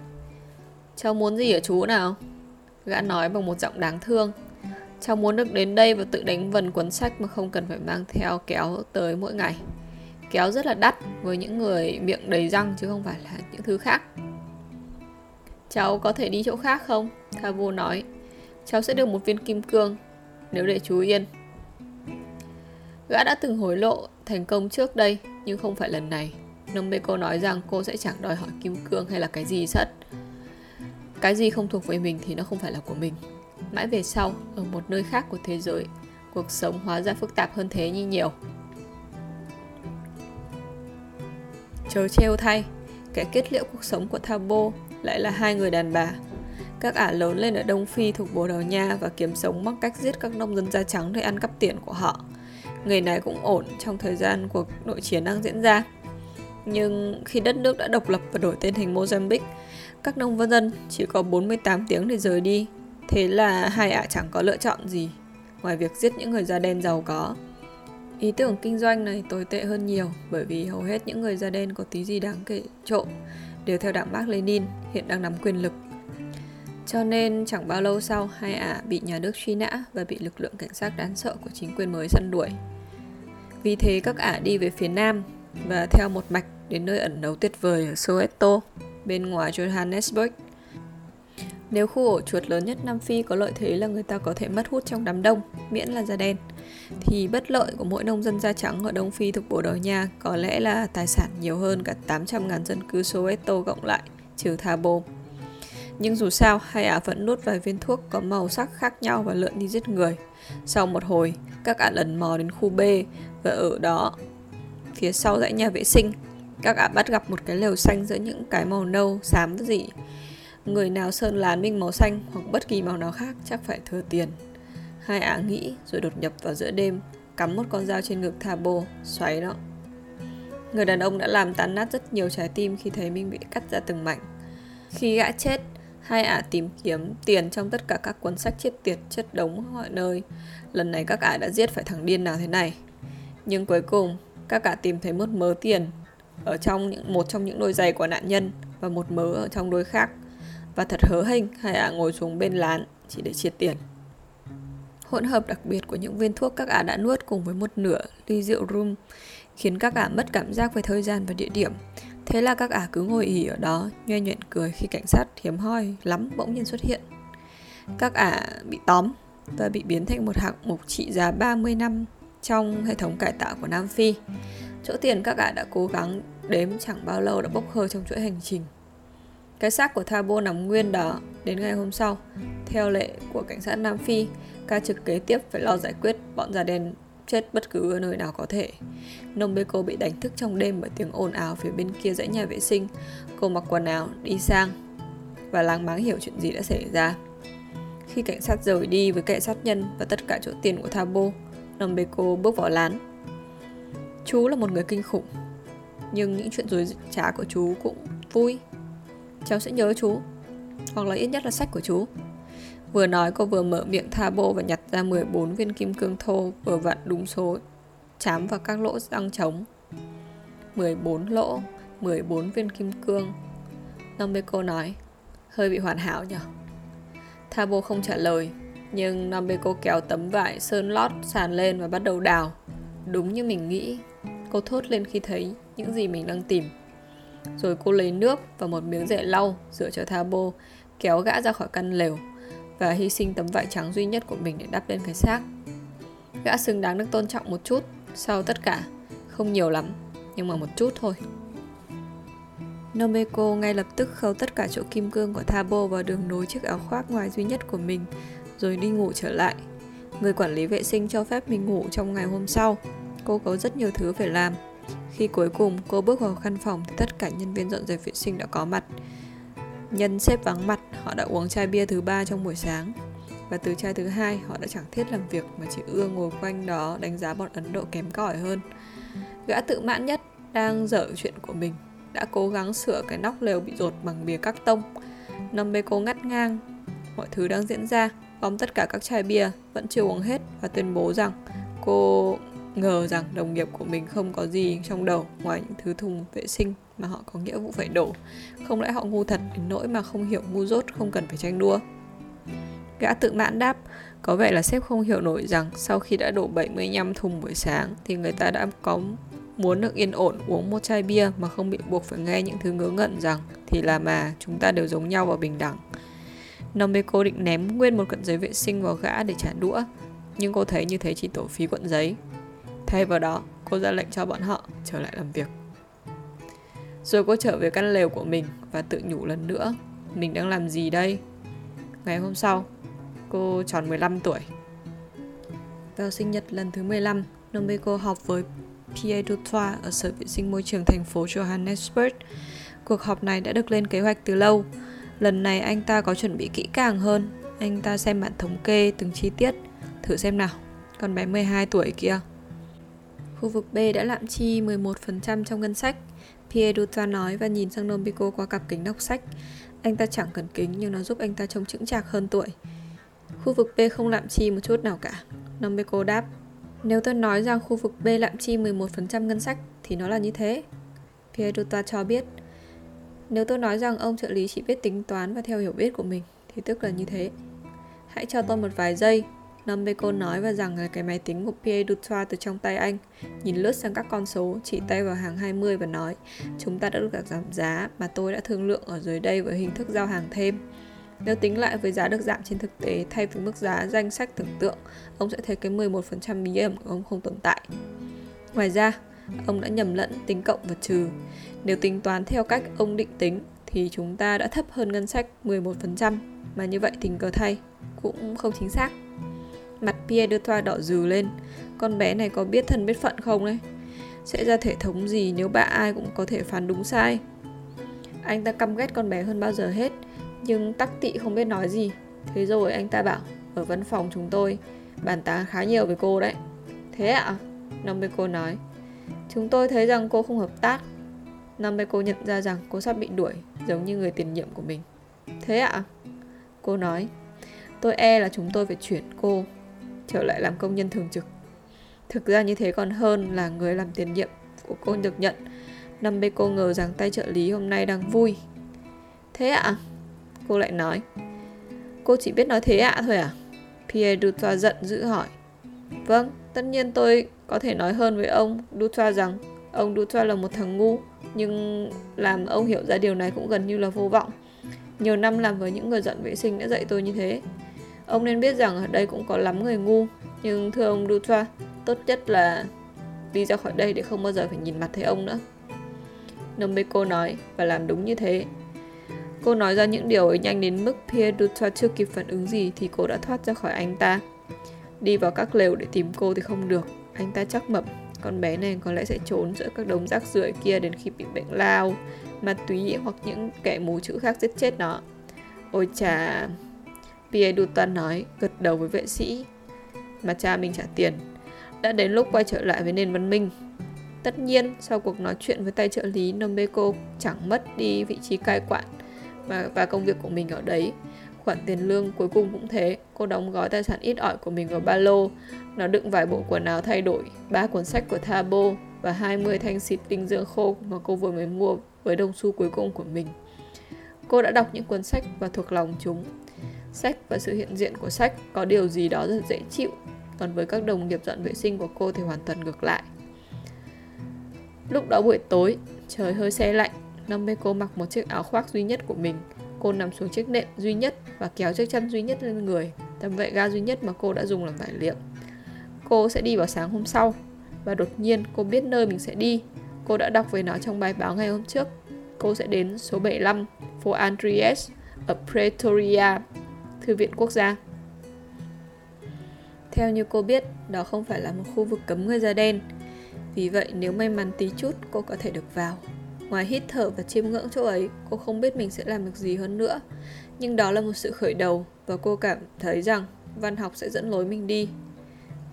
Cháu muốn gì ở chú nào? Gã nói bằng một giọng đáng thương. Cháu muốn được đến đây và tự đánh vần cuốn sách mà không cần phải mang theo kéo tới mỗi ngày. Kéo rất là đắt, với những người miệng đầy răng chứ không phải là những thứ khác. Cháu có thể đi chỗ khác không? Thavo nói. Cháu sẽ được một viên kim cương, nếu để chú yên. Gã đã từng hối lộ thành công trước đây, nhưng không phải lần này. Nombeko nói rằng cô sẽ chẳng đòi hỏi kim cương hay là cái gì hết Cái gì không thuộc về mình thì nó không phải là của mình. Mãi về sau, ở một nơi khác của thế giới, cuộc sống hóa ra phức tạp hơn thế như nhiều. Chớ trêu thay, kẻ kết liễu cuộc sống của Thabo lại là hai người đàn bà. Các ả lớn lên ở Đông Phi thuộc Bồ Đào Nha và kiếm sống bằng cách giết các nông dân da trắng để ăn cắp tiền của họ. Người này cũng ổn trong thời gian cuộc nội chiến đang diễn ra. Nhưng khi đất nước đã độc lập và đổi tên thành Mozambique, các nông dân chỉ có 48 tiếng để rời đi. Thế là hai ả chẳng có lựa chọn gì ngoài việc giết những người da đen giàu có. Ý tưởng kinh doanh này tồi tệ hơn nhiều bởi vì hầu hết những người da đen có tí gì đáng kể trộm đều theo đảng Mark Lenin hiện đang nắm quyền lực. Cho nên chẳng bao lâu sau hai ả bị nhà nước truy nã và bị lực lượng cảnh sát đáng sợ của chính quyền mới săn đuổi. Vì thế các ả đi về phía nam và theo một mạch đến nơi ẩn náu tuyệt vời ở Soweto, bên ngoài Johannesburg. Nếu khu ổ chuột lớn nhất Nam Phi có lợi thế là người ta có thể mất hút trong đám đông, miễn là da đen, thì bất lợi của mỗi nông dân da trắng ở Đông Phi thuộc Bồ Đào Nha có lẽ là tài sản nhiều hơn cả 800.000 dân cư Soweto cộng lại, trừ Thabo. Nhưng dù sao, hai ả vẫn nuốt vài viên thuốc có màu sắc khác nhau và lượn đi giết người. Sau một hồi, các ả lần mò đến khu B và ở đó, phía sau dãy nhà vệ sinh, các ả bắt gặp một cái lều xanh giữa những cái màu nâu, xám và dị. Người nào sơn lán minh màu xanh hoặc bất kỳ màu nào khác chắc phải thừa tiền. Hai ả nghĩ rồi đột nhập vào giữa đêm, cắm một con dao trên ngực Thabo, xoáy nó. Người đàn ông đã làm tan nát rất nhiều trái tim khi thấy minh bị cắt ra từng mảnh. Khi gã chết, hai ả tìm kiếm tiền trong tất cả các cuốn sách chết tiệt chất đống mọi nơi. Lần này các ả đã giết phải thằng điên nào thế này. Nhưng cuối cùng, các ả tìm thấy một mớ tiền ở trong những một trong những đôi giày của nạn nhân và một mớ ở trong đôi khác. Và thật hớ hênh, hai ả ngồi xuống bên lán chỉ để chia tiền. Hỗn hợp đặc biệt của những viên thuốc các ả đã nuốt cùng với một nửa ly rượu rum khiến các ả mất cảm giác về thời gian và địa điểm. Thế là các ả cứ ngồi ỉ ở đó, nhoe nhoẹn cười khi cảnh sát hiếm hoi lắm bỗng nhiên xuất hiện. Các ả bị tóm và bị biến thành một hạng mục trị giá 30 năm trong hệ thống cải tạo của Nam Phi. Chỗ tiền các ả đã cố gắng đếm chẳng bao lâu đã bốc hơi trong chuỗi hành trình. Cái xác của Thabo nằm nguyên đó đến ngày hôm sau. Theo lệ của cảnh sát Nam Phi, ca trực kế tiếp phải lo giải quyết bọn da đen chết bất cứ ở nơi nào có thể. Nombeko bị đánh thức trong đêm bởi tiếng ồn ào phía bên kia dãy nhà vệ sinh. Cô mặc quần áo, đi sang và láng máng hiểu chuyện gì đã xảy ra. Khi cảnh sát rời đi với kẻ sát nhân và tất cả chỗ tiền của Thabo, Nombeko bước vào lán. Chú là một người kinh khủng, nhưng những chuyện dối trá của chú cũng vui. Cháu sẽ nhớ chú, hoặc là ít nhất là sách của chú. Vừa nói cô vừa mở miệng tha bô và nhặt ra 14 viên kim cương thô vừa vặn đúng số chám vào các lỗ răng trống. 14 lỗ, 14 viên kim cương. Nambeko nói, hơi bị hoàn hảo nhỉ? Thabo không trả lời, nhưng Nambeko kéo tấm vải sơn lót sàn lên và bắt đầu đào. Đúng như mình nghĩ, cô thốt lên khi thấy những gì mình đang tìm. Rồi cô lấy nước và một miếng rẻ lau rửa cho Thabo, kéo gã ra khỏi căn lều và hy sinh tấm vải trắng duy nhất của mình để đắp lên cái xác. Gã xứng đáng được tôn trọng một chút, sau tất cả, không nhiều lắm, nhưng mà một chút thôi. Nomeko ngay lập tức khâu tất cả chỗ kim cương của Thabo vào đường nối chiếc áo khoác ngoài duy nhất của mình, rồi đi ngủ trở lại. Người quản lý vệ sinh cho phép mình ngủ trong ngày hôm sau. Cô có rất nhiều thứ phải làm. Khi cuối cùng cô bước vào căn phòng thì tất cả nhân viên dọn dẹp vệ sinh đã có mặt. Nhân xếp vắng mặt, họ đã uống chai bia thứ ba trong buổi sáng. Và từ chai thứ hai, họ đã chẳng thiết làm việc mà chỉ ưa ngồi quanh đó đánh giá bọn Ấn Độ kém cỏi hơn. Gã tự mãn nhất đang dở chuyện của mình, đã cố gắng sửa cái nóc lều bị rột bằng bìa các tông. Nambeko ngắt ngang mọi thứ đang diễn ra, gom tất cả các chai bia, vẫn chưa uống hết và tuyên bố rằng cô ngờ rằng đồng nghiệp của mình không có gì trong đầu ngoài những thứ thùng vệ sinh mà họ có nghĩa vụ phải đổ. Không lẽ họ ngu thật đến nỗi mà không hiểu ngu dốt không cần phải tranh đua? Gã tự mãn đáp, có vẻ là sếp không hiểu nổi rằng sau khi đã đổ 75 thùng buổi sáng thì người ta đã có muốn được yên ổn uống một chai bia mà không bị buộc phải nghe những thứ ngớ ngẩn rằng thì là mà chúng ta đều giống nhau và bình đẳng. Nomeko định ném nguyên một cận giấy vệ sinh vào gã để trả đũa, nhưng cô thấy như thế chỉ tổ phí cuộn giấy. Thay vào đó, cô ra lệnh cho bọn họ trở lại làm việc. Rồi cô trở về căn lều của mình và tự nhủ lần nữa, mình đang làm gì đây? Ngày hôm sau, cô tròn 15 tuổi. Vào sinh nhật lần thứ 15, Nomeko họp với Pierre Dutoit ở Sở Vệ sinh Môi trường thành phố Johannesburg. Cuộc họp này đã được lên kế hoạch từ lâu. Lần này anh ta có chuẩn bị kỹ càng hơn. Anh ta xem bản thống kê từng chi tiết. Thử xem nào, con bé 12 tuổi kia. Khu vực B đã lạm chi 11% trong ngân sách. Pierre Dutoit nói và nhìn sang Nombiko qua cặp kính đọc sách. Anh ta chẳng cần kính, nhưng nó giúp anh ta trông chững chạc hơn tuổi. Khu vực B không lạm chi một chút nào cả. Nombiko đáp. Nếu tôi nói rằng khu vực B lạm chi 11% ngân sách thì nó là như thế. Pierre Dutoit cho biết. Nếu tôi nói rằng ông trợ lý chỉ biết tính toán và theo hiểu biết của mình thì tức là như thế. Hãy cho tôi một vài giây. Nombeko nói và rằng là cái máy tính của Pierre Dutra từ trong tay anh, nhìn lướt sang các con số, chỉ tay vào hàng 20 và nói Chúng ta đã được giảm giá mà tôi đã thương lượng ở dưới đây với hình thức giao hàng thêm. Nếu tính lại với giá được giảm trên thực tế thay vì mức giá danh sách tưởng tượng, ông sẽ thấy cái 11% bí ẩn của ông không tồn tại. Ngoài ra, ông đã nhầm lẫn tính cộng và trừ. Nếu tính toán theo cách ông định tính thì chúng ta đã thấp hơn ngân sách 11%, mà như vậy tình cờ thay cũng không chính xác. Mặt Pierre đưa thoa đỏ dừ lên, con bé này có biết thân biết phận không đấy? Sẽ ra thể thống gì nếu bà ai cũng có thể phán đúng sai? Anh ta căm ghét con bé hơn bao giờ hết, nhưng tắc tị không biết nói gì. Thế rồi anh ta bảo, ở văn phòng chúng tôi, bàn tán khá nhiều với cô đấy. Thế ạ? À? Nomeko nói. Chúng tôi thấy rằng cô không hợp tác. Nomeko nhận ra rằng cô sắp bị đuổi, giống như người tiền nhiệm của mình. Thế ạ? À? Cô nói. Tôi e là chúng tôi phải chuyển cô trở lại làm công nhân thường trực. Thực ra như thế còn hơn là người làm tiền nhiệm của cô được nhận. năm bê cô ngờ rằng tay trợ lý hôm nay đang vui. Thế ạ? À? Cô lại nói Cô chỉ biết nói thế ạ à thôi à Pierre Dutra giận dữ hỏi Vâng, tất nhiên tôi có thể nói hơn với ông Dutra rằng Ông Dutra là một thằng ngu Nhưng làm ông hiểu ra điều này cũng gần như là vô vọng Nhiều năm làm với những người dọn vệ sinh đã dạy tôi như thế Ông nên biết rằng ở đây cũng có lắm người ngu Nhưng thưa ông Dutra, Tốt nhất là đi ra khỏi đây để không bao giờ phải nhìn mặt thấy ông nữa Nomeko nói và làm đúng như thế Cô nói ra những điều ấy nhanh đến mức Pierre Dutra chưa kịp phản ứng gì thì cô đã thoát ra khỏi anh ta. Đi vào các lều để tìm cô thì không được, anh ta chắc mập. Con bé này có lẽ sẽ trốn giữa các đống rác rưởi kia đến khi bị bệnh lao, ma túy hoặc những kẻ mù chữ khác giết chết nó. Ôi chà, Pierre Dutan nói, gật đầu với vệ sĩ. Mà cha mình trả tiền. Đã đến lúc quay trở lại với nền văn minh. Tất nhiên, sau cuộc nói chuyện với tay trợ lý, Nombeko chẳng mất đi vị trí cai quản và, và công việc của mình ở đấy khoản tiền lương cuối cùng cũng thế cô đóng gói tài sản ít ỏi của mình vào ba lô nó đựng vài bộ quần áo thay đổi ba cuốn sách của Thabo và 20 thanh xịt tinh dưỡng khô mà cô vừa mới mua với đồng xu cuối cùng của mình cô đã đọc những cuốn sách và thuộc lòng chúng sách và sự hiện diện của sách có điều gì đó rất dễ chịu còn với các đồng nghiệp dọn vệ sinh của cô thì hoàn toàn ngược lại lúc đó buổi tối trời hơi xe lạnh Nameko mặc một chiếc áo khoác duy nhất của mình. Cô nằm xuống chiếc nệm duy nhất và kéo chiếc chăn duy nhất lên người, tấm vệ ga duy nhất mà cô đã dùng làm vải liệu. Cô sẽ đi vào sáng hôm sau, và đột nhiên cô biết nơi mình sẽ đi. Cô đã đọc về nó trong bài báo ngày hôm trước. Cô sẽ đến số 75, phố Andries, ở Pretoria, Thư viện Quốc gia. Theo như cô biết, đó không phải là một khu vực cấm người da đen. Vì vậy, nếu may mắn tí chút, cô có thể được vào. Ngoài hít thở và chiêm ngưỡng chỗ ấy, cô không biết mình sẽ làm được gì hơn nữa. Nhưng đó là một sự khởi đầu và cô cảm thấy rằng văn học sẽ dẫn lối mình đi.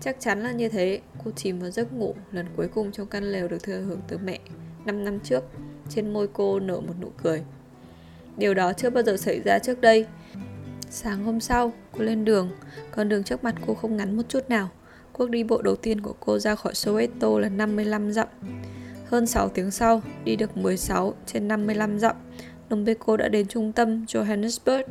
Chắc chắn là như thế, cô chìm vào giấc ngủ lần cuối cùng trong căn lều được thừa hưởng từ mẹ 5 năm trước. Trên môi cô nở một nụ cười. Điều đó chưa bao giờ xảy ra trước đây. Sáng hôm sau, cô lên đường, con đường trước mặt cô không ngắn một chút nào. Cuộc đi bộ đầu tiên của cô ra khỏi Soweto là 55 dặm. Hơn 6 tiếng sau, đi được 16 trên 55 dặm, Nombeko đã đến trung tâm Johannesburg.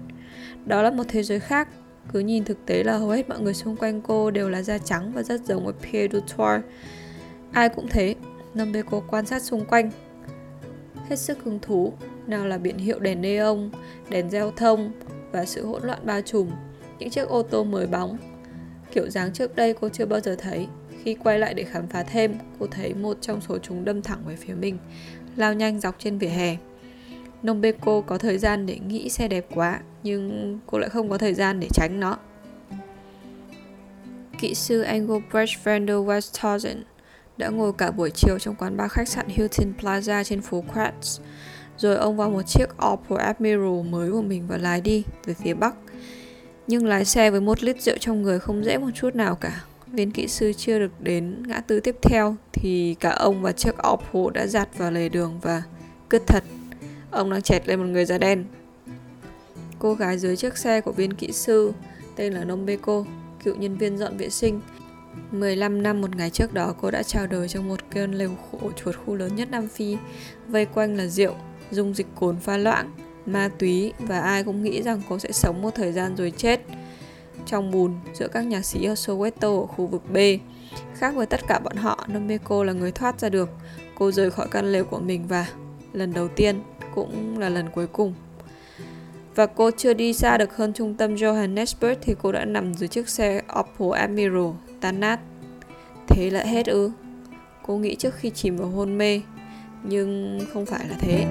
Đó là một thế giới khác. Cứ nhìn thực tế là hầu hết mọi người xung quanh cô đều là da trắng và rất giống với Pierre Dutour. Ai cũng thế, Nombeko quan sát xung quanh. Hết sức hứng thú, nào là biển hiệu đèn neon, đèn giao thông và sự hỗn loạn bao trùm, những chiếc ô tô mới bóng. Kiểu dáng trước đây cô chưa bao giờ thấy, khi quay lại để khám phá thêm, cô thấy một trong số chúng đâm thẳng về phía mình, lao nhanh dọc trên vỉa hè. Nombeko có thời gian để nghĩ xe đẹp quá, nhưng cô lại không có thời gian để tránh nó. Kỹ sư Engelbrecht van der Westhuizen đã ngồi cả buổi chiều trong quán bar khách sạn Hilton Plaza trên phố Kratz rồi ông vào một chiếc Opel Admiral mới của mình và lái đi về phía bắc. Nhưng lái xe với một lít rượu trong người không dễ một chút nào cả. Viên kỹ sư chưa được đến ngã tư tiếp theo thì cả ông và chiếc Opel đã dạt vào lề đường và cướp thật. Ông đang chẹt lên một người da đen. Cô gái dưới chiếc xe của viên kỹ sư tên là Nombeko, cựu nhân viên dọn vệ sinh. 15 năm một ngày trước đó cô đã chào đời trong một cơn lều khổ chuột khu lớn nhất Nam Phi, vây quanh là rượu, dung dịch cồn pha loãng, ma túy và ai cũng nghĩ rằng cô sẽ sống một thời gian rồi chết trong bùn giữa các nhà sĩ ở Soweto ở khu vực B. Khác với tất cả bọn họ, Nomeko là người thoát ra được. Cô rời khỏi căn lều của mình và lần đầu tiên cũng là lần cuối cùng. Và cô chưa đi xa được hơn trung tâm Johannesburg thì cô đã nằm dưới chiếc xe Opel Admiral tan nát. Thế là hết ư? Cô nghĩ trước khi chìm vào hôn mê, nhưng không phải là thế.